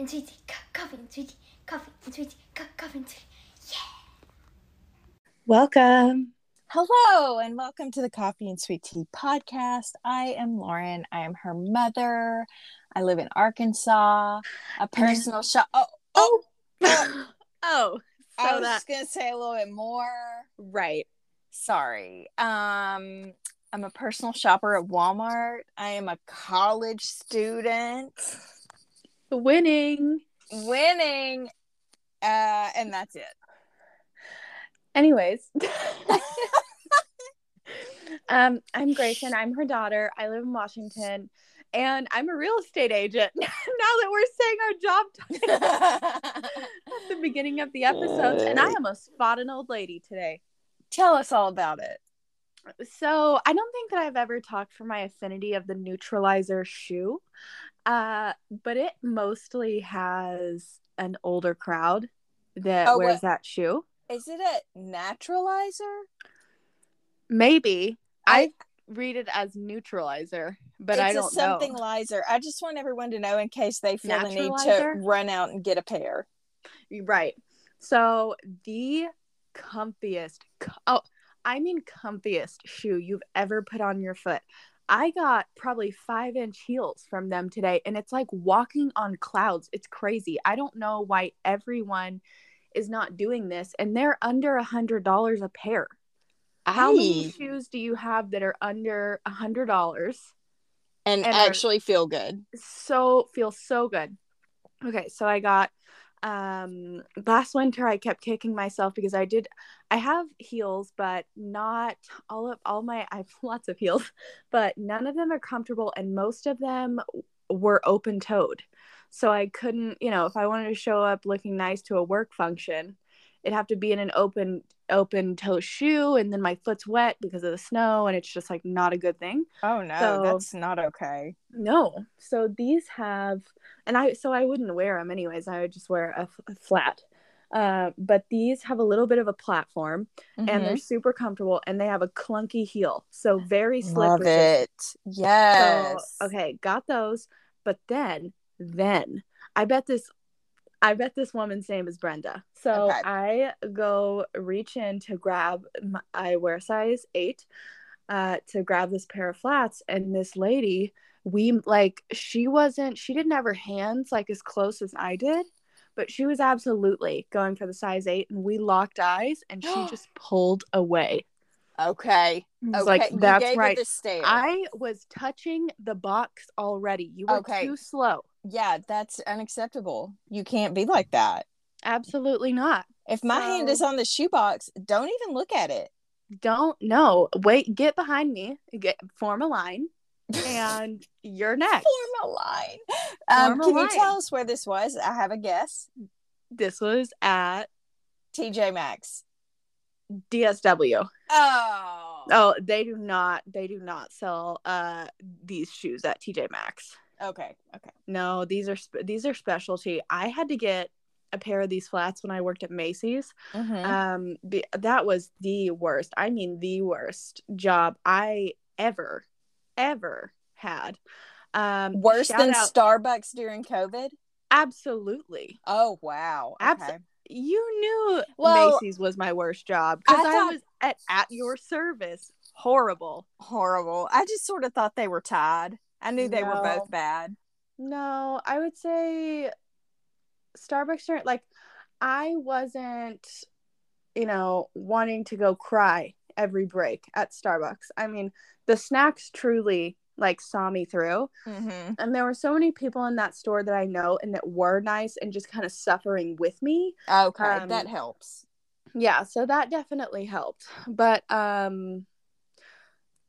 and sweetie, coffee and sweetie, coffee and sweetie, co- coffee and sweetie. Welcome. Hello, and welcome to the Coffee and Sweet Tea podcast. I am Lauren. I am her mother. I live in Arkansas. A personal shop. Oh, oh, oh, Oh, I was that just gonna say a little bit more. right. Sorry. Um, I'm a personal shopper at Walmart. I am a college student. Winning. Winning. Uh, and that's it. Anyways. um, I'm Grayson. I'm her daughter. I live in Washington. And I'm a real estate agent. now that we're saying our job title at the beginning of the episodes, and I almost fought an old lady today. Tell us all about it. So I don't think that I've ever talked for my affinity of the neutralizer shoe, uh, but it mostly has an older crowd that Oh, wears what- that shoe. Is it a naturalizer? Maybe I, I- read it as neutralizer, but it's I a don't something know. lizer. I just want everyone to know in case they feel the need to run out and get a pair. Right. So the comfiest, oh, I mean comfiest shoe you've ever put on your foot. I got probably five inch heels from them today, and it's like walking on clouds. It's crazy. I don't know why everyone is not doing this, and they're under a hundred dollars a pair. How many shoes do you have that are under a hundred dollars? and, and actually feel good. so feel so good. Okay, so I got um last winter I kept kicking myself because I did I have heels but not all of all my I have lots of heels but none of them are comfortable and most of them were open toed. So I couldn't, you know, if I wanted to show up looking nice to a work function, it'd have to be in an open open toe shoe and then my foot's wet because of the snow and it's just like not a good thing. Oh no, So- that's not okay. No. So these have, and I, so I wouldn't wear them anyways. I would just wear a flat. Uh, but these have a little bit of a platform and they're super comfortable and they have a clunky heel. So very slippery love it. Yes. So, okay, got those. But then, then I bet this, I bet this woman's name is Brenda. So Okay. I go reach in to grab, my, I wear size eight, uh, to grab this pair of flats, and this lady, we like, she wasn't, she didn't have her hands like as close as I did. But she was absolutely going for the size eight, and we locked eyes, and she just pulled away. Okay. Okay. like that's right. I was touching the box already. You were Okay. too slow. Yeah, that's unacceptable. You can't be like that. Absolutely not. If my hand is on the shoebox, don't even look at it. Don't know. Wait, get behind me. Get form a line, and you're next. Form a line. Um, Form a can you line. tell us where this was? I have a guess. This was at TJ Maxx. DSW. Oh. Oh, they do not. They do not sell uh these shoes at TJ Maxx. Okay. Okay. No, these are sp- these are specialty. I had to get a pair of these flats when I worked at Macy's. Mhm. um be, that was the worst i mean the worst job i ever ever had um Worse than out- Starbucks during COVID. absolutely Oh wow. Okay. you knew Well, macy's was my worst job because I I, thought- was at, at your service horrible Horrible. I just sort of thought they were tied. I knew they were both bad. no i would say starbucks are like i wasn't you know wanting to go cry every break at starbucks i mean the snacks truly like saw me through Mm-hmm. and there were so many people in that store that i know and that were nice and just kind of suffering with me Okay, Um, that helps. yeah so that definitely helped but um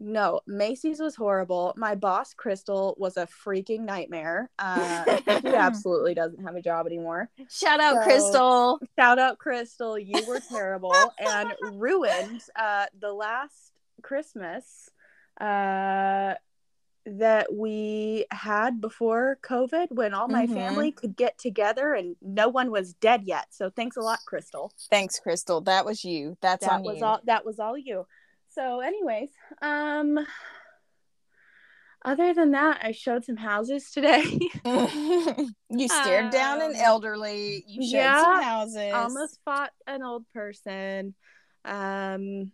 no macy's was horrible my boss crystal was a freaking nightmare uh she absolutely doesn't have a job anymore Shout out So- Crystal. shout out crystal you were terrible and ruined uh the last christmas uh that we had before covid when all my Mhm. family could get together and no one was dead yet so thanks a lot crystal Thanks, Crystal. That was you. That's that on was you. all that was all you so anyways um other than that, I showed some houses today. you stared down an Um, elderly. You showed yeah, some houses. Almost fought an old person. Um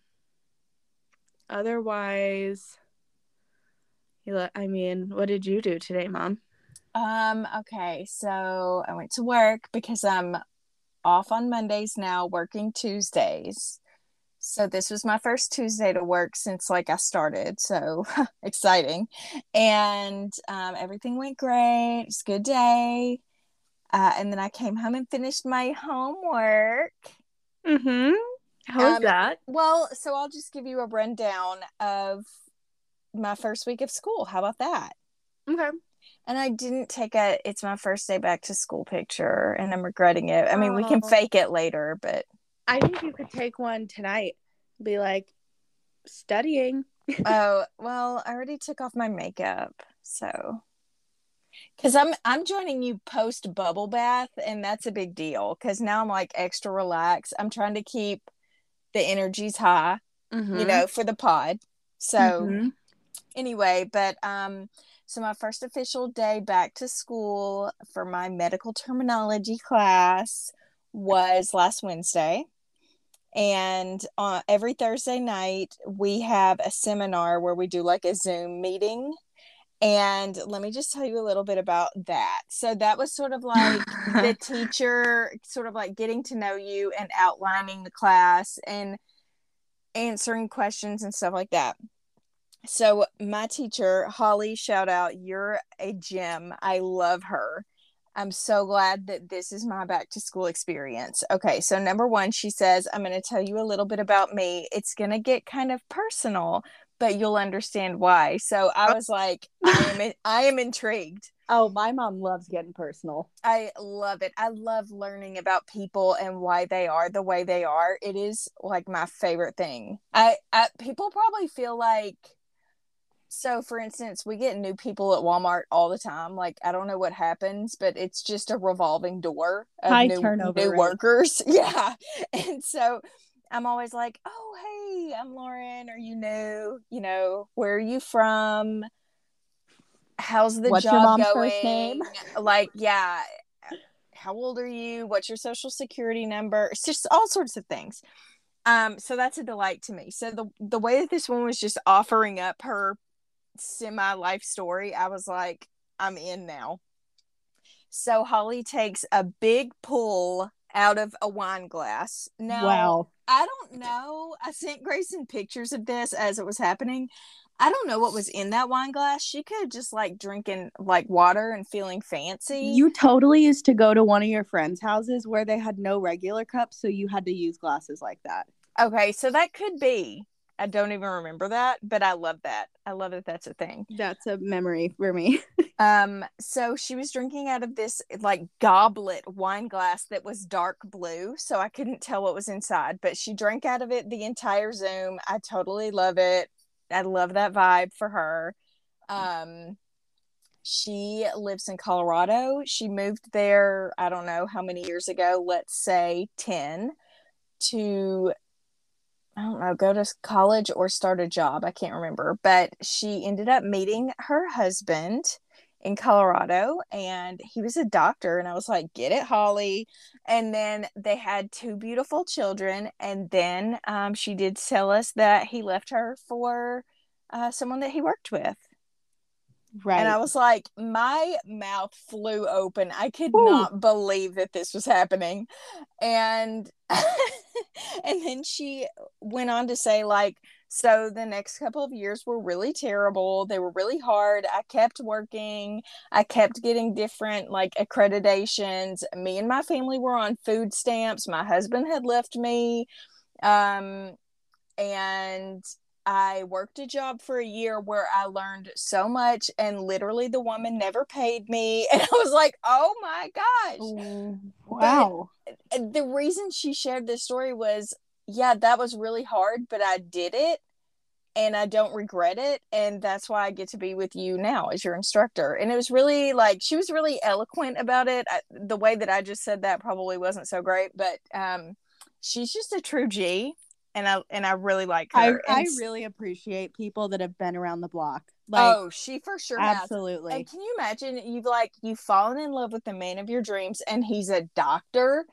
otherwise you let- I mean, what did you do today, mom? Um, okay, so I went to work because I'm off on Mondays now, working Tuesdays. So this was my first Tuesday to work since like I started. So exciting. And um, everything went great. It's a good day. Uh, and then I came home and finished my homework. Mm-hmm. How was Um, that? Well, so I'll just give you a rundown of my first week of school. How about that? Okay. And I didn't take a it's my first day back to school picture and I'm regretting it. I mean, we can Oh. fake it later, but I think you could take one tonight. Be like studying. oh, well, I already took off my makeup. So cuz I'm I'm joining you post bubble bath and that's a big deal cuz now I'm like extra relaxed. I'm trying to keep the energies high, Mm-hmm. you know, for the pod. So Mhm. anyway, but um so my first official day back to school for my medical terminology class was last Wednesday. And uh, every Thursday night, we have a seminar where we do like a Zoom meeting. And let me just tell you a little bit about that. So, that was sort of like the teacher, sort of like getting to know you and outlining the class and answering questions and stuff like that. So, my teacher, Holly, shout out, you're a gem. I love her. I'm so glad that this is my back to school experience. Okay, so number one, she says, I'm going to tell you a little bit about me. It's going to get kind of personal, but you'll understand why. So I oh. was like, I am, I am intrigued. Oh, my mom loves getting personal. I love it. I love learning about people and why they are the way they are. It is like my favorite thing. I, I people probably feel like so for instance, we get new people at Walmart all the time. Like I don't know what happens, but it's just a revolving door of High new, turnover new rate. workers. Yeah. And so I'm always like, "Oh, hey, I'm Lauren. Are you new? You know, where are you from? How's the What's your job mom's going? first name? Like, yeah, how old are you? What's your social security number? It's just all sorts of things. Um, so that's a delight to me. So the the way that this one was just offering up her semi life story, I was like, I'm in now. So Holly takes a big pull out of a wine glass. Now wow. I don't know. I sent Grayson pictures of this as it was happening. I don't know what was in that wine glass. She could have just like drinking like water and feeling fancy. You totally used to go to one of your friends' houses where they had no regular cups, so you had to use glasses like that. okay, so that could be. I don't even remember that, but I love that. I love that that's a thing. That's a memory for me. Um, so she was drinking out of this like goblet wine glass that was dark blue, so I couldn't tell what was inside, but she drank out of it the entire Zoom. I totally love it. I love that vibe for her. Um, she lives in Colorado. She moved there, I don't know how many years ago, let's say 10 to I don't know, go to college or start a job. I can't remember. But she ended up meeting her husband in Colorado and he was a doctor. And I was like, get it, Holly. And then they had two beautiful children. And then um, she did tell us that he left her for uh, someone that he worked with. Right. And I was like, my mouth flew open. I could Whew. not believe that this was happening. And and then she went on to say like so the next couple of years were really terrible. They were really hard. I kept working. I kept getting different like accreditations. Me and my family were on food stamps. My husband had left me. Um and I worked a job for a year where I learned so much, and literally the woman never paid me. And I was like, oh my gosh. wow. And The reason she shared this story was, yeah, that was really hard, but I did it and I don't regret it. And that's why I get to be with you now as your instructor. And it was really like, she was really eloquent about it. I, the way that I just said that probably wasn't so great, but um, she's just a true G and I and I really like I, her. I s- really appreciate people that have been around the block. Like oh, she for sure has. absolutely. And can you imagine you've like you've fallen in love with the man of your dreams and he's a doctor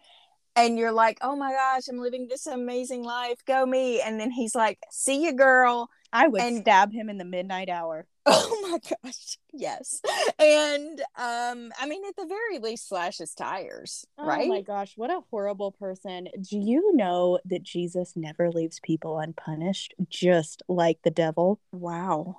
and you're like, "Oh my gosh, I'm living this amazing life. Go me." And then he's like, "See you, girl." I would and- stab him in the midnight hour. Oh my gosh. Yes. And um I mean at the very least slash his tires, right? Oh my gosh, what a horrible person. Do you know that Jesus never leaves people unpunished, just like the devil? Wow.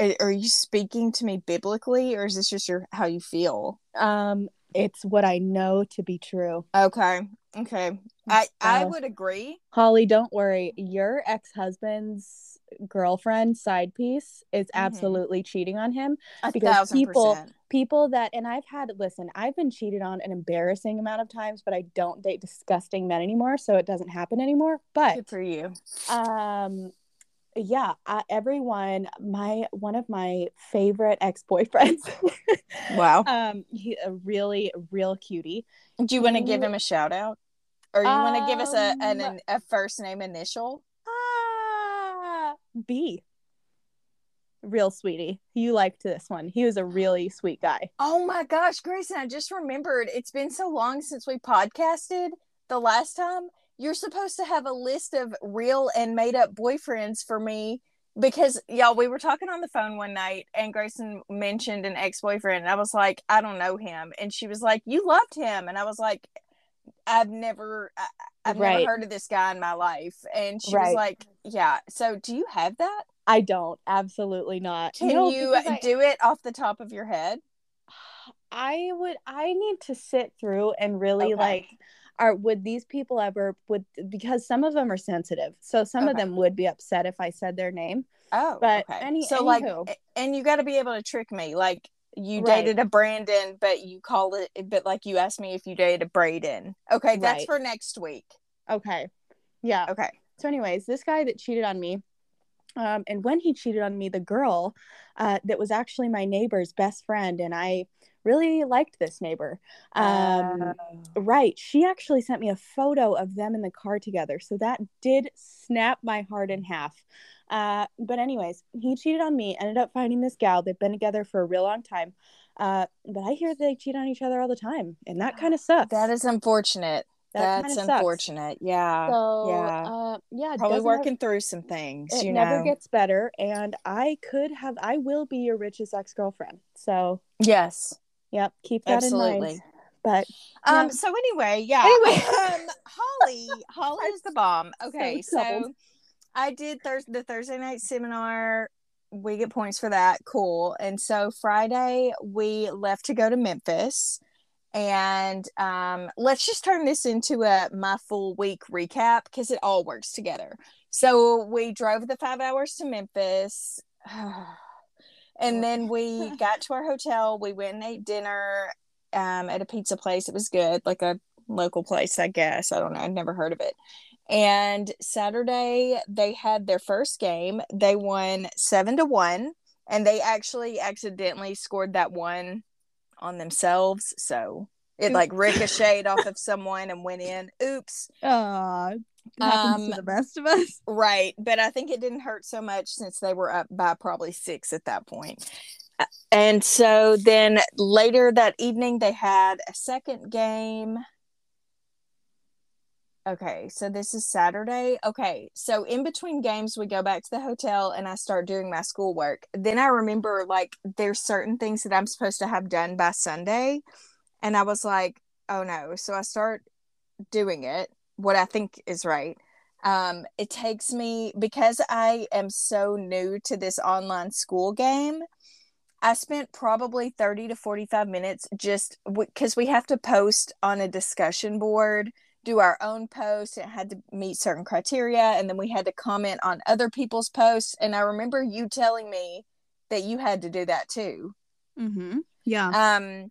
Are are you speaking to me biblically or is this just your how you feel? Um, it's what I know to be true. Okay. Okay. I I would agree. Holly, don't worry. Your ex-husband's girlfriend side piece is Mhm. absolutely cheating on him. A Because people- percent. People that and I've had listen, I've been cheated on an embarrassing amount of times, but I don't date disgusting men anymore, so it doesn't happen anymore. But Good for you. um yeah uh, everyone my one of my favorite ex-boyfriends Wow. um he a really real cutie Do you want to give him a shout out? Or you want to give us a, an, Um, a first name initial? ah b real sweetie you liked this one he was a really sweet guy Oh my gosh, Grayson, I just remembered it's been so long since we podcasted the last time. You're supposed to have a list of real and made up boyfriends for me because y'all we were talking on the phone one night and Grayson mentioned an ex-boyfriend and I was like, I don't know him. And she was like, You loved him. And I was like, I've never I, I've Right. never heard of this guy in my life. And she Right. was like, Yeah. So do you have that? i don't absolutely not Can No, you I- do it off the top of your head? I would I need to sit through and really Okay. like are would these people ever would because some of them are sensitive. So some of them would be upset if I said their name. Oh, But okay. any- so like, and you got to be able to trick me. Like you Right. dated a Brandon, but you call it, but like you asked me if you dated a Braden. Okay, that's Right. for next week. Okay. Yeah. Okay. So anyways, this guy that cheated on me um and when he cheated on me the girl uh that was actually my neighbor's best friend and I really liked this neighbor. Um Right. She actually sent me a photo of them in the car together. So that did snap my heart in half. Uh, but, anyways, he cheated on me, ended up finding this gal. They've been together for a real long time. Uh, but I hear they cheat on each other all the time. And that kind of sucks. that is unfortunate. That that's kinda sucks. unfortunate. Yeah. So, yeah. uh, yeah, Probably working have- through some things. it you never know. gets better. And I could have, I will be your richest ex girlfriend. So, yes. Yep, keep that in Absolutely. mind. But, Um. Yeah. So anyway, yeah. Anyway. um, Holly, Holly is the bomb. Okay, so so. I did Thurs the Thursday night seminar. We get points for that. Cool. And so Friday we left to go to Memphis. And um, let's just turn this into a my full week recap because it all works together. So we drove the five hours to Memphis. And then we got to our hotel. We went and ate dinner um, at a pizza place. It was good, like a local place, I guess. I don't know. I'd never heard of it. And Saturday, they had their first game. They won seven to one, and they actually accidentally scored that one on themselves. So it like ricocheted off of someone and went in. Oops. uh, happens Um, to the best of us. Right. But I think it didn't hurt so much since they were up by probably six at that point. Uh, And so then later that evening, they had a second game. Okay, so this is Saturday. Okay, so in between games, we go back to the hotel and I start doing my schoolwork. Then I remember like there's certain things that I'm supposed to have done by Sunday. And I was like, oh no. So I start doing it, what I think is right. Um, it takes me because I am so new to this online school game. I spent probably 30 to 45 minutes just because we have to post on a discussion board, do our own post. It had to meet certain criteria, and then we had to comment on other people's posts. And I remember you telling me that you had to do that too. Mm-hmm. Yeah. Um,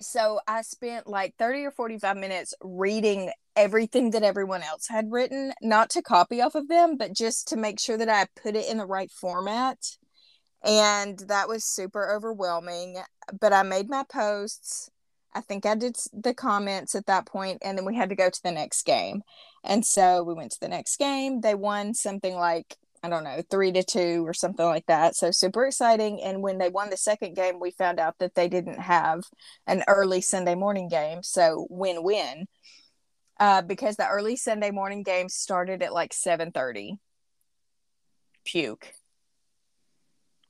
so I spent like 30 or 45 minutes reading everything that everyone else had written, not to copy off of them, but just to make sure that I put it in the right format. And that was super overwhelming. But I made my posts. I think I did the comments at that point, and then we had to go to the next game. And so we went to the next game. They won something like, I don't know, three to two or something like that. So super exciting. And when they won the second game, we found out that they didn't have an early Sunday morning game. So win win. Uh, because the early Sunday morning game started at like 7:30. Puke.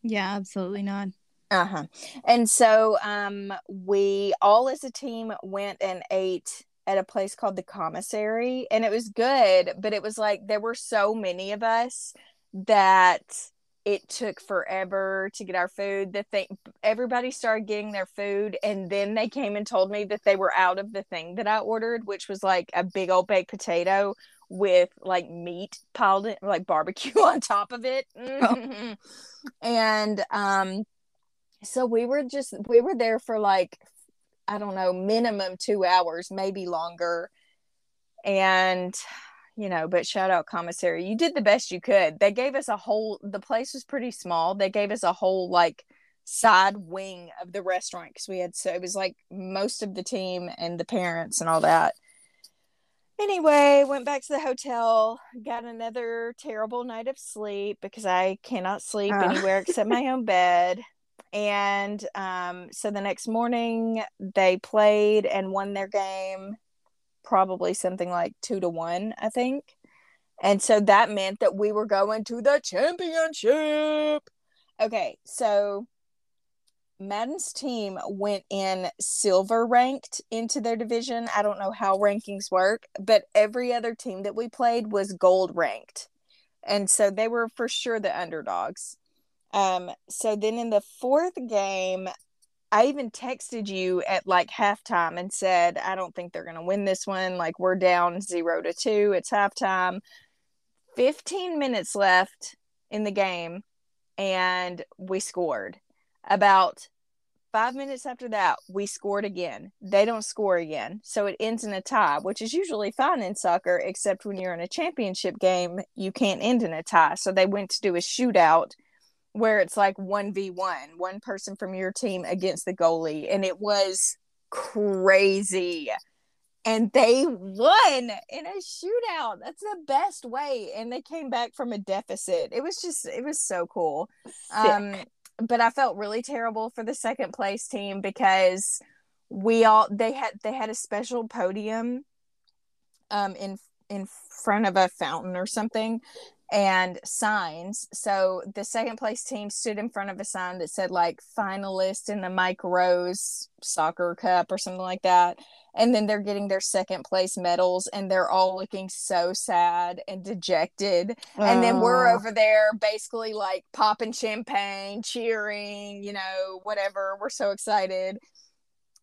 Yeah, absolutely not. Uh-huh. And so um we all as a team went and ate at a place called the commissary and it was good, but it was like there were so many of us that it took forever to get our food. The thing everybody started getting their food and then they came and told me that they were out of the thing that I ordered, which was like a big old baked potato with like meat piled in like barbecue on top of it. Oh. and um so we were just we were there for like i don't know minimum two hours maybe longer and you know but shout out commissary you did the best you could. They gave us a whole the place was pretty small. They gave us a whole like side wing of the restaurant because we had so it was like most of the team and the parents and all that. Anyway went back to the hotel got another terrible night of sleep because i cannot sleep uh. anywhere except my own bed. And um, so the next morning they played and won their game, probably something like two to one, I think. And so that meant that we were going to the championship. Okay, so Madden's team went in silver ranked into their division. I don't know how rankings work, but every other team that we played was gold ranked. And so they were for sure the underdogs. Um, so then in the fourth game, I even texted you at like halftime and said, I don't think they're going to win this one. Like, we're down zero to two. It's halftime. 15 minutes left in the game, and we scored. About five minutes after that, we scored again. They don't score again. So it ends in a tie, which is usually fine in soccer, except when you're in a championship game, you can't end in a tie. So they went to do a shootout where it's like 1v1, one person from your team against the goalie. And it was crazy. And they won in a shootout. That's the best way. And they came back from a deficit. It was just, it was so cool. Sick. Um, but I felt really terrible for the second place team because we all they had they had a special podium um in in front of a fountain or something and signs. So the second place team stood in front of a sign that said like finalist in the Mike Rose soccer cup or something like that. And then they're getting their second place medals and they're all looking so sad and dejected. And then we're over there basically like popping champagne, cheering, you know, whatever. We're so excited.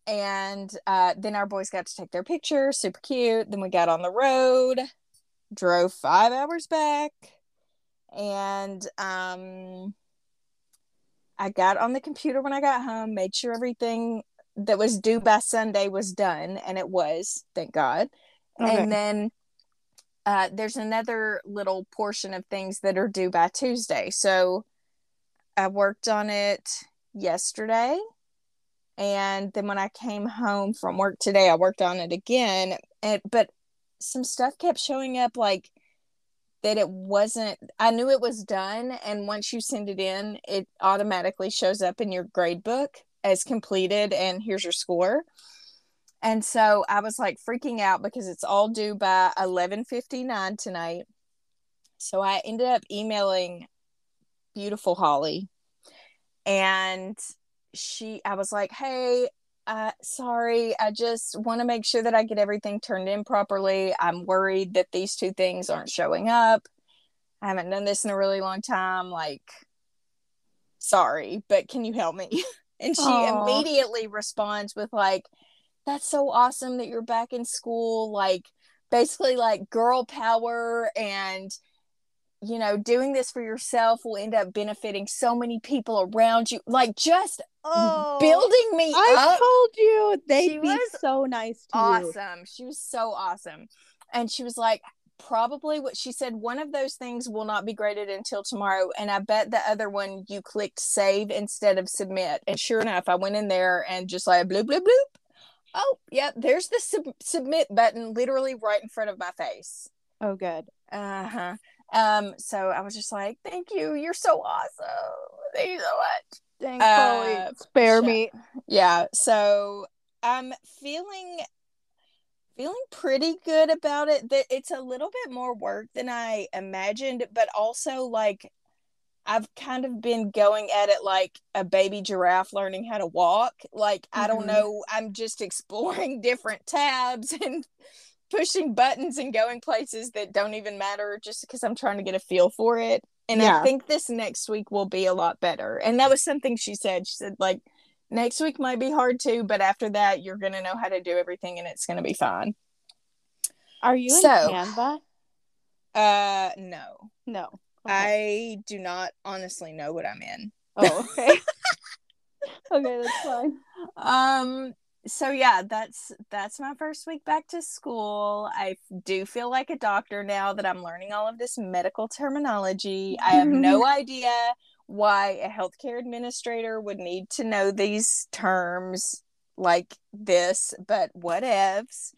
And uh, then our boys got to take their picture, super cute. Then we got on the road, drove five hours back and um I got on the computer when I got home, made sure everything that was due by Sunday was done, and it was, thank God. Okay. And then uh, there's another little portion of things that are due by Tuesday. So I worked on it yesterday. And then when I came home from work today, I worked on it again. And, but some stuff kept showing up like that it wasn't i knew it was done and once you send it in it automatically shows up in your grade book as completed and here's your score. And so i was like freaking out because it's all due by 11:59 tonight. So i ended up emailing beautiful holly and she i was like hey uh, sorry, I just want to make sure that I get everything turned in properly. I'm worried that these two things aren't showing up. I haven't done this in a really long time. Like, sorry, but can you help me? and she Aww. immediately responds with, like, that's so awesome that you're back in school. Like, basically, like, girl power and you know, doing this for yourself will end up benefiting so many people around you. Like just oh, building me up. I up. told you they'd be so nice to awesome. you. She was so awesome. And she was like, probably what she said, one of those things will not be graded until tomorrow. And I bet the other one you clicked save instead of submit. And sure enough, I went in there and just like bloop, bloop, bloop. Oh, yeah, there's the sub- submit button literally right in front of my face. Oh, good. Uh huh. Um, so I was just like, thank you. You're so awesome. Thank you so much. Thanks, Uh, Spare me. Yeah. So I'm feeling feeling pretty good about it. That it's a little bit more work than I imagined, but also like I've kind of been going at it like a baby giraffe learning how to walk. Like I don't Mhm. know, I'm just exploring different tabs and pushing buttons and going places that don't even matter just because I'm trying to get a feel for it. And I think this next week will be a lot better. And that was something she said. She said like next week might be hard too, but after that you're going to know how to do everything and it's going to be fine. Are you in So- Canva? Uh no. No. Okay. I do not honestly know what I'm in. Oh, okay. okay, that's fine. Um so yeah, that's that's my first week back to school. I do feel like a doctor now that I'm learning all of this medical terminology. I have no idea why a healthcare administrator would need to know these terms like this, but whatevs.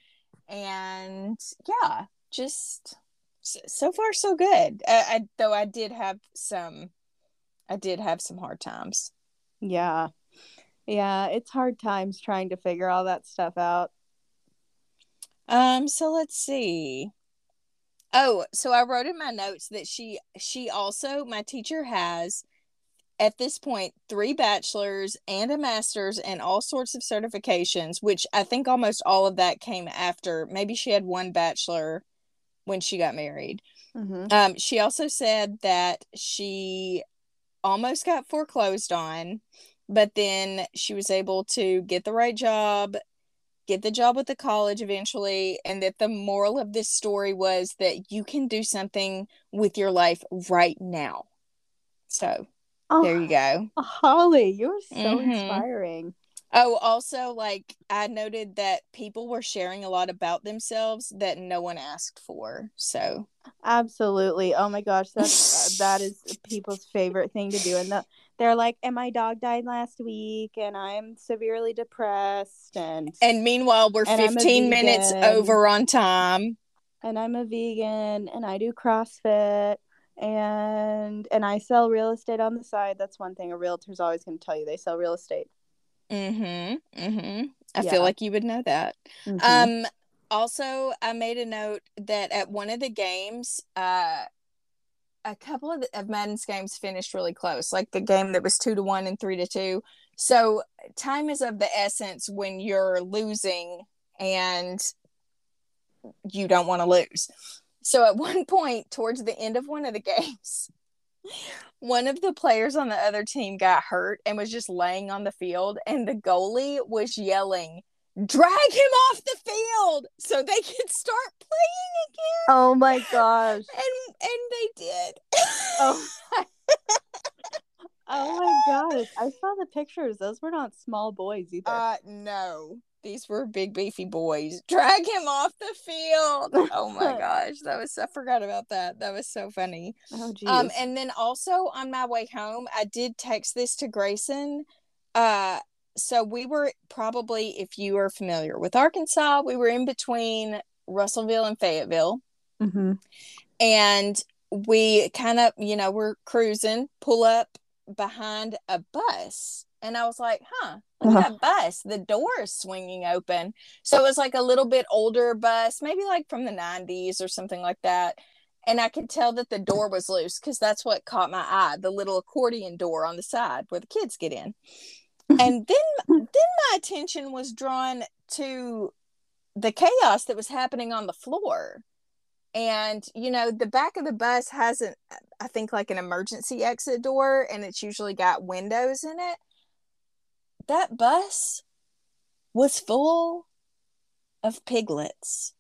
And yeah, just so, far so good. Uh, I though I did have some I did have some hard times. Yeah. Yeah, it's hard times trying to figure all that stuff out. Um, so let's see. Oh, so I wrote in my notes that she she also my teacher has at this point three bachelors and a master's and all sorts of certifications, which I think almost all of that came after. Maybe she had one bachelor when she got married. Mm-hmm. Um, she also said that she almost got foreclosed on, but then she was able to get the right job, get the job with the college eventually, and that the moral of this story was that you can do something with your life right now. So Oh, there you go. Holly, you're so Mhm. inspiring. Oh, also, like I noted that people were sharing a lot about themselves that no one asked for. So Absolutely. Oh my gosh, that's that is people's favorite thing to do. And the, they're like, "And my dog died last week, and I'm severely depressed, and and meanwhile, we're And 15 minutes over on time. and I'm a vegan, and I do CrossFit, and and I sell real estate on the side. That's one thing a realtor's always going to tell you. They sell real estate. Mm-hmm. Mm-hmm. I Yeah. feel like you would know that. Mhm. Um also I made a note that at one of the games, uh a couple of, the, of Madden's games finished really close, like the game that was two to one and three to two. So time is of the essence when you're losing and you don't want to lose. So at one point, towards the end of one of the games, one of the players on the other team got hurt and was just laying on the field, and the goalie was yelling, Drag him off the field so they could start playing again. oh my gosh. And and they did. Oh. Oh my gosh. I saw the pictures. Those were not small boys either. Uh no. These were big beefy boys. Drag him off the field. Oh my gosh. That was I forgot about that. That was so funny. oh geez. Um, and then also on my way home, I did text this to Grayson. Uh, so we were probably, if you are familiar with Arkansas, we were in between Russellville and Fayetteville, Mhm. and we kind of, you know, we're cruising, pull up behind a bus. And I was like, huh, look at that bus. The door is swinging open. So it was like a little bit older bus, maybe like from the 90s or something like that. And I could tell that the door was loose because that's what caught my eye the little accordion door on the side where the kids get in. And then, then my attention was drawn to the chaos that was happening on the floor. And, you know, the back of the bus has an, I think, like an emergency exit door, and it's usually got windows in it. That bus was full of piglets,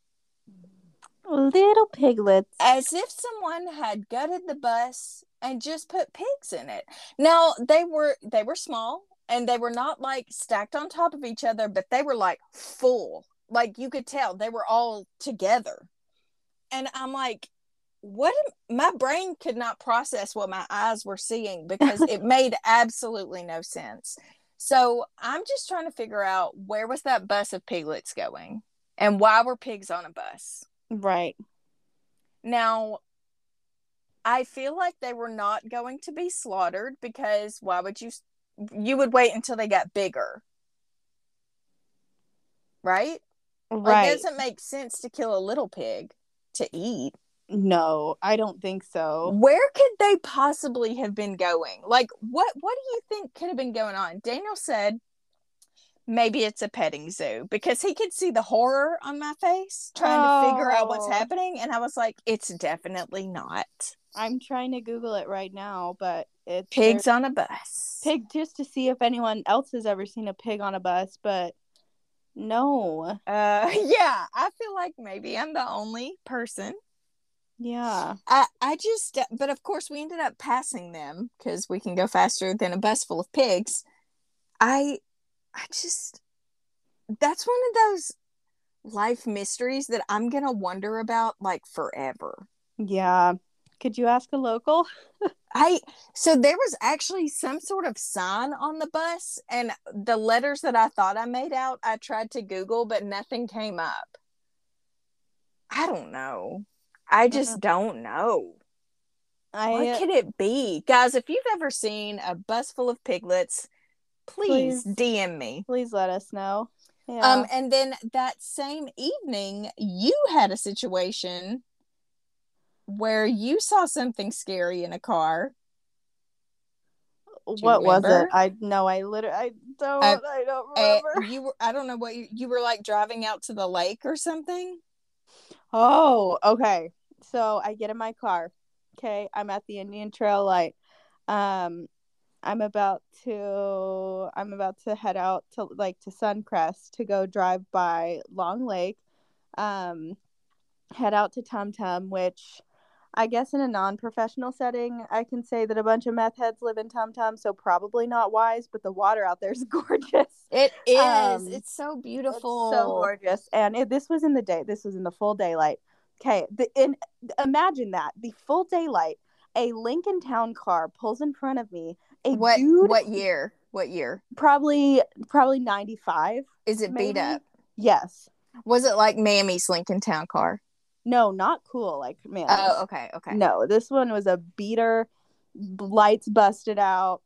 Little piglets. as if someone had gutted the bus and just put pigs in it. Now they were they were small and they were not like stacked on top of each other, but they were like full. Like you could tell they were all together. And I'm like, what am, my brain could not process what my eyes were seeing because it made absolutely no sense. So I'm just trying to figure out where was that bus of piglets going and why were pigs on a bus? Right. Now, I feel like they were not going to be slaughtered because why would you you would wait until they got bigger. Right? Like Right. it doesn't make sense to kill a little pig to eat. no, I don't think so. Where could they possibly have been going? Like what what do you think could have been going on? Daniel said maybe it's a petting zoo because he could see the horror on my face trying to figure out what's Oh. happening and I was like it's definitely not. I'm trying to Google it right now, but it's Pigs on a bus. pig just to see if anyone else has ever seen a pig on a bus, but no. Uh yeah, I feel like maybe I'm the only person. Yeah. I I just but of course we ended up passing them because we can go faster than a bus full of pigs. I I just that's one of those life mysteries that I'm gonna wonder about like forever. Yeah. Could you ask a local? I so there was actually some sort of sign on the bus and the letters that I thought I made out I tried to Google but nothing came up. I don't know. I uh-huh. just don't know. What uh could it be? Guys, if you've ever seen a bus full of piglets, please, Please. DM me. please let us know. Yeah. Um, and then that same evening, you had a situation where you saw something scary in a car. what was it? I no, I literally I don't Uh, I don't Uh, remember. you were I don't know what you you were like driving out to the lake or something. Oh, okay. So I get in my car. Okay, I'm at the Indian Trail light. Um, I'm about to I'm about to head out to like to Suncrest to go drive by Long Lake. Um, head out to Tum Tum, which I guess in a non-professional setting, I can say that a bunch of meth heads live in Tum Tum, so probably not wise. But the water out there is gorgeous. It is. Um, it's so It's beautiful. so gorgeous. And it, this was in the day. This was in the full daylight. Okay, the in imagine that the full daylight. A Lincoln Town car pulls in front of me. A What dude, what year? What year? probably probably ninety five. Is it beat up? Yes. Was it like Mammy's Lincoln Town car? No, not cool. Like man. Oh, okay, okay. No, this one was a beater, lights busted out,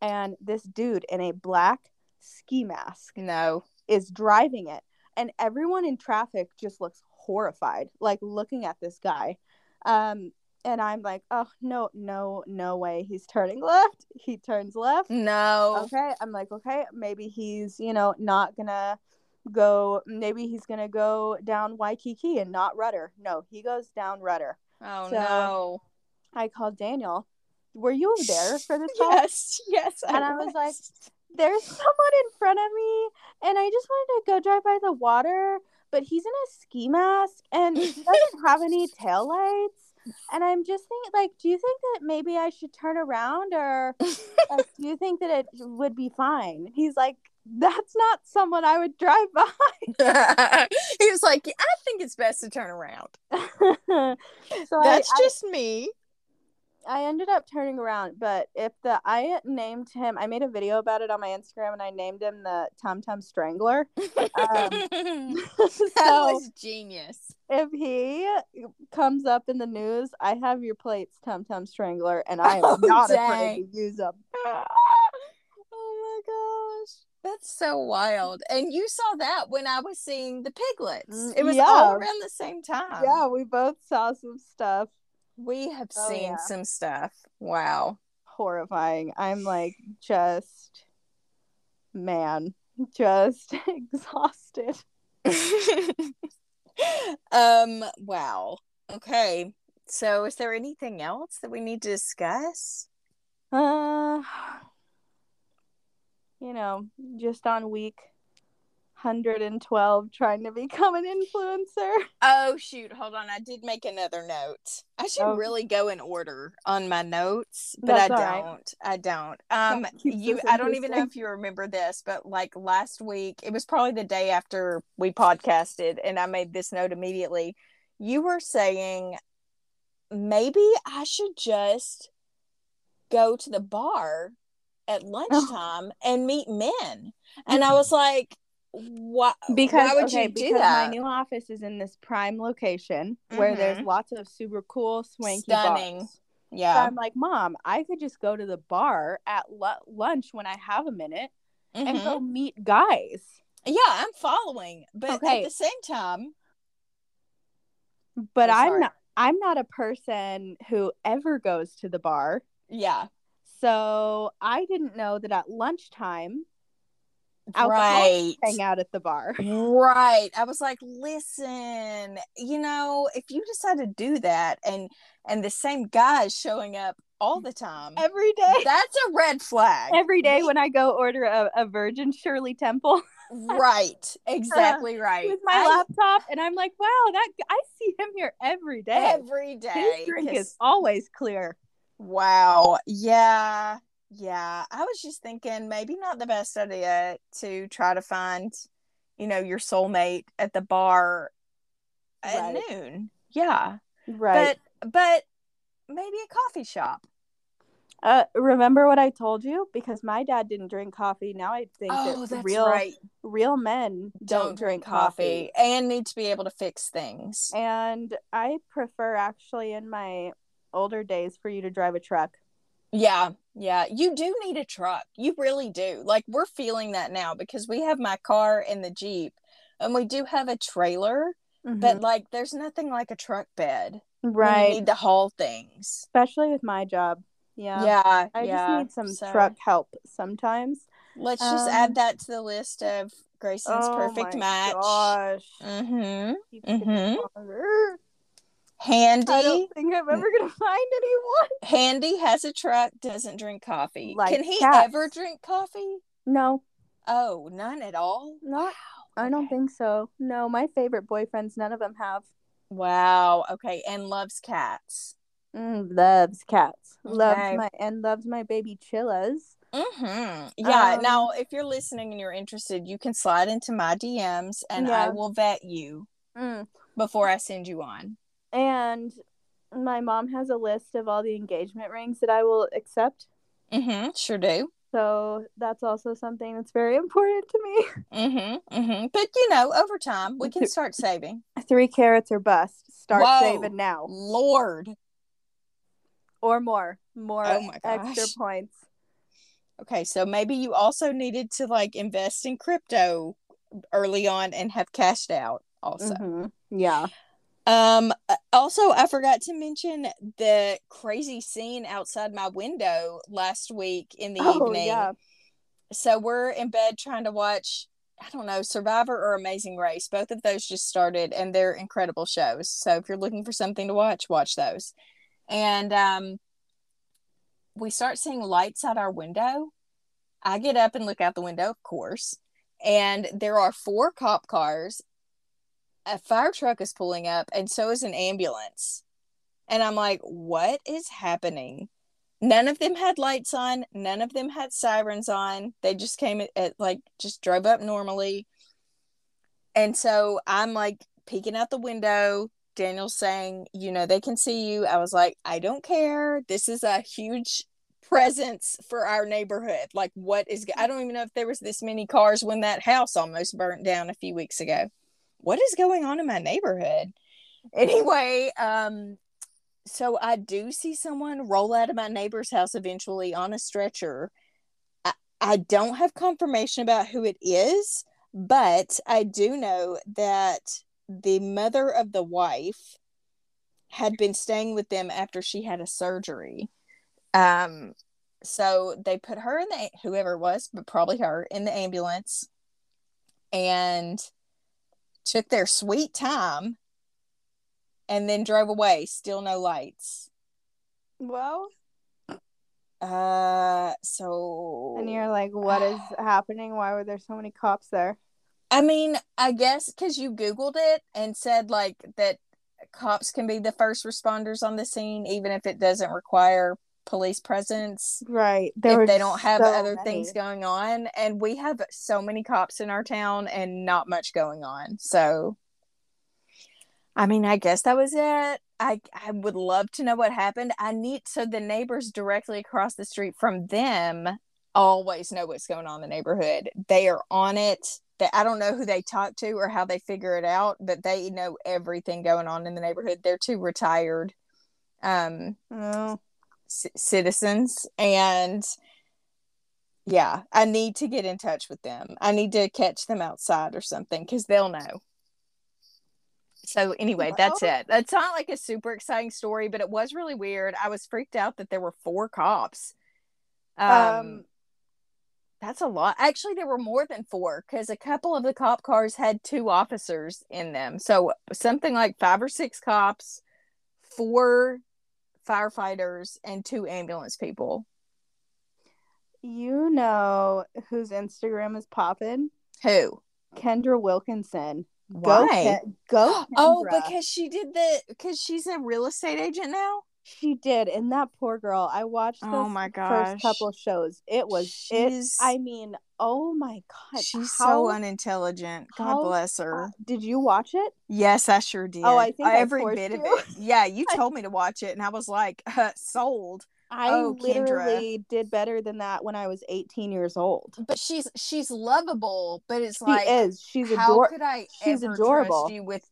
and this dude in a black ski mask No. is driving it and everyone in traffic just looks horrified like looking at this guy um and i'm like oh no no no way he's turning left he turns left No. okay i'm like okay maybe he's you know not gonna go maybe he's gonna go down waikiki and not Rutter no he goes down Rutter Oh So- no. i called daniel were you there for this? Yes, yes. And I was like, there's someone in front of me and I just wanted to go drive by the water, but he's in a ski mask and he doesn't have any taillights. And I'm just thinking, like, do you think that maybe I should turn around or like, do you think that it would be fine? He's like, that's not someone I would drive by. he was like, I think it's best to turn around. so That's I, just me. I ended up turning around, but if the I named him, I made a video about it on my Instagram, and I named him the Tum Tum Strangler. Um, that so was genius. if he comes up in the news, I have your plates, Tum Tum Strangler, and I am Oh, not dang. afraid to use them. oh my gosh. That's so wild. And you saw that when I was seeing the piglets. It was yeah. all around the same time. yeah, we both saw some stuff We have Oh, seen yeah. some stuff. Wow. horrifying. I'm like just, man, just exhausted. um, wow. Okay. So is there anything else that we need to discuss? Uh, you know, just on week 112 trying to become an influencer. Oh shoot, hold on. I did make another note. I should Oh. really go in order on my notes, but That's I don't. I don't. Um you I don't even know if you remember this, but like last week, it was probably the day after we podcasted and I made this note immediately. You were saying maybe I should just go to the bar at lunchtime and meet men. And I was like, why, because why would okay, you do because that? my new office is in this prime location where there's Mhm. lots of super cool swanky Stunning. bars. So yeah. I'm like, Mom, I could just go to the bar at lu- lunch when I have a minute and Mhm. go meet guys. Yeah, I'm following. But Okay. at the same time, But Oh, I'm not. I'm not a person who ever goes to the bar. yeah. So I didn't know that at lunchtime, Right. hang out at the bar. Right. I was like, listen, you know, if you decide to do that and and the same guy is showing up all the time, Every day. that's a red flag. Every day when I go order a, a Virgin Shirley Temple right. Exactly right. with my I- laptop, and I'm like, wow, that I see him here every day. every day. His drink is always clear. Wow. Yeah. Yeah. I was just thinking maybe not the best idea to try to find, you know, your soulmate at the bar at Right. noon. Yeah. Right. But but maybe a coffee shop. uh, remember what I told you? Because my dad didn't drink coffee. Now I think Oh, that that's real right. real men don't, drink coffee. and need to be able to fix things. And I prefer actually in my older days for you to drive a truck. Yeah, yeah. You do need a truck. You really do. Like we're feeling that now because we have my car and the Jeep and we do have a trailer, but like there's nothing like a truck bed. when you right. need to haul things. Especially with my job. Yeah. Yeah. I yeah. just need some So, truck help sometimes. Let's just Um, add that to the list of Grayson's perfect my match. Gosh. Mm-hmm. Mhm. longer. Handy. I don't think I'm ever gonna find anyone. Handy has a truck, doesn't drink coffee. Like Can he cats. ever drink coffee? No, Oh, none at all. not. I don't Okay. think so. No, my favorite boyfriends, none of them have. Wow. Okay. And loves cats. Mm, loves cats. Okay. Loves my and loves my baby chillas. Mm-hmm. Yeah. Um, now, if you're listening and you're interested, you can slide into my DMs and I will vet you Mm. before I send you on. And my mom has a list of all the engagement rings that I will accept. Mm-hmm. Sure do. So that's also something that's very important to me. Mm-hmm. Mm-hmm. But you know, over time, we can start saving. Three carats or bust. Start Whoa. saving now. Lord. Or more. More Oh my extra points. Okay, so maybe you also needed to like invest in crypto early on and have cashed out also. Mhm. Yeah. Um also I forgot to mention the crazy scene outside my window last week in the Oh, evening. yeah. So we're in bed trying to watch I don't know, Survivor or Amazing Race. Both of those just started and they're incredible shows. So if you're looking for something to watch, watch those. And um we start seeing lights out our window. I get up and look out the window, of course, and there are four cop cars. A fire truck is pulling up, and so is an ambulance. And I'm like, what is happening? None of them had lights on, none of them had sirens on. They just came at, at like just drove up normally. And so I'm like peeking out the window. Daniel's saying, you know, they can see you. I was like, I don't care. This is a huge presence for our neighborhood. Like, what is, I don't even know if there was this many cars when that house almost burnt down a few weeks ago. What is going on in my neighborhood? Anyway, um, so I do see someone roll out of my neighbor's house eventually on a stretcher. I, I don't have confirmation about who it is, but I do know that the mother of the wife had been staying with them after she had a surgery. Um, so they put her in the whoever it was, but probably her in the ambulance, and took their sweet time, and then drove away. Still no lights. Well, Uh, so and you're like, what is happening? Why were there so many cops there? I mean, I guess because you Googled it and said like that cops can be the first responders on the scene, even if it doesn't require police presence. Right. There if they don't have so other many. things going on. And we have so many cops in our town and not much going on. So, I mean, I guess that was it. I, I would love to know what happened. I need so the neighbors directly across the street from them always know what's going on in the neighborhood. They are on it. They, I don't know who they talk to or how they figure it out, but they know everything going on in the neighborhood. They're too retired um, Oh. C- citizens, and yeah, I need to get in touch with them. I need to catch them outside or something because they'll know. So anyway, that's it. It's not like a super exciting story, but it was really weird. I was freaked out that there were four cops. Um, Um, that's a lot. Actually, there were more than four because a couple of the cop cars had two officers in them. So something like five or six cops, four firefighters, and two ambulance people. You know whose Instagram is popping? Who? Kendra Wilkinson. Why? Go, Ken- go Oh, because she did the because she's a real estate agent now. She did, and that poor girl. I watched Oh those my first couple shows. It was it. She's I mean, oh my god, she's how- so unintelligent. God how- bless her. uh, did you watch it? Yes, I sure did. Oh, I think I every forced bit of it. Yeah, you told me to watch it, and I was like, sold. I Oh, Kendra. literally did better than that when I was 18 years old. But she's she's lovable, but it's She like is. She's how adorable. could I she's ever adorable. trust you with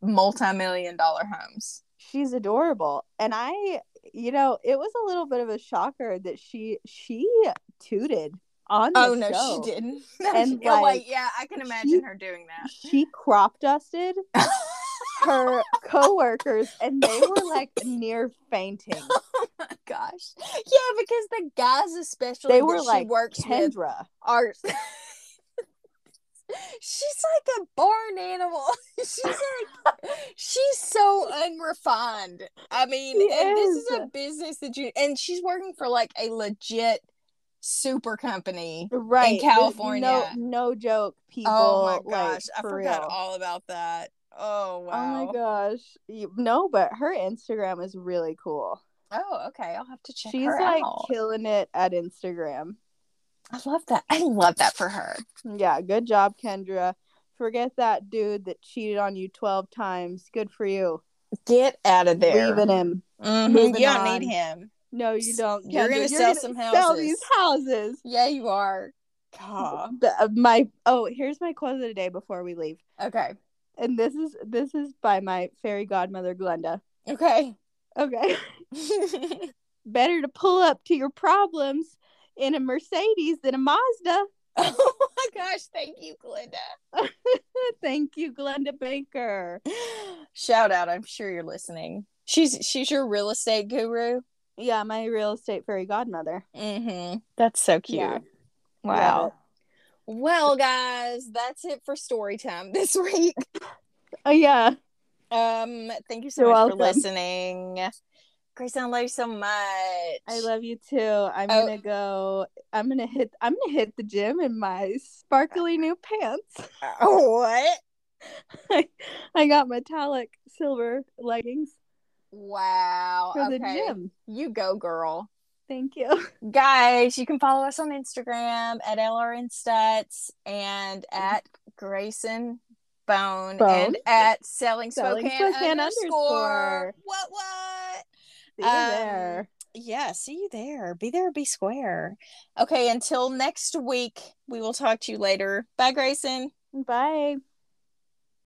multi-million dollar homes? She's adorable, and I, you know, it was a little bit of a shocker that she she tooted on the Oh no, show. she didn't. And, oh like, wait, yeah, I can imagine she- her doing that. She crop dusted her coworkers, and they were like near fainting. oh my gosh, yeah, because the guys, especially They were she like works with, Kendra. are. She's like a barn animal. She's like she's so unrefined. I mean, She and this is is. a business that you and she's working for like a legit super company. Right, This- California. No, no joke, people. oh my like, gosh, I forgot real. all about that. Oh wow. Oh my gosh, you, no, but her Instagram is really cool. Oh, okay. I'll have to check She's like out. killing it at Instagram. I love that. I love that for her. Yeah, good job, Kendra. Forget that dude that cheated on you 12 times. Good for you. Get out of there. Leaving him. Mhm, You don't on. need him. No, you don't. You're gonna sell some houses. Sell these houses. Yeah, you are. God. The- uh, my oh, here's my quote of the day before we leave, Okay. and this is this is by my fairy godmother Glenda. Okay. Okay, better to pull up to your problems in a Mercedes than a Mazda. oh my gosh! Thank you, Glinda. Thank you, Glenda Baker. Shout out! I'm sure you're listening. She's she's your real estate guru. Yeah, my real estate fairy godmother. Mm-hmm. That's so cute. Yeah. Wow. Well, guys, that's it for story time this week. Oh yeah. Um, thank you so You're much for listening. Grace, I love you so much. I love you too. I'm Oh. gonna go. I'm gonna hit. I'm gonna hit the gym in my sparkly new pants. Oh, what? I, I got metallic silver leggings Wow. for the gym. You go, girl. Thank you. Guys, you can follow us on Instagram at LRNStuts and mm-hmm. at Grayson Bone, Bone. and at Selling Selling Spokane, Spokane underscore. underscore. What, what? See you Um, there. Yeah, see you there. Be there, be square. Okay, until next week, we will talk to you later. Bye, Grayson. Bye.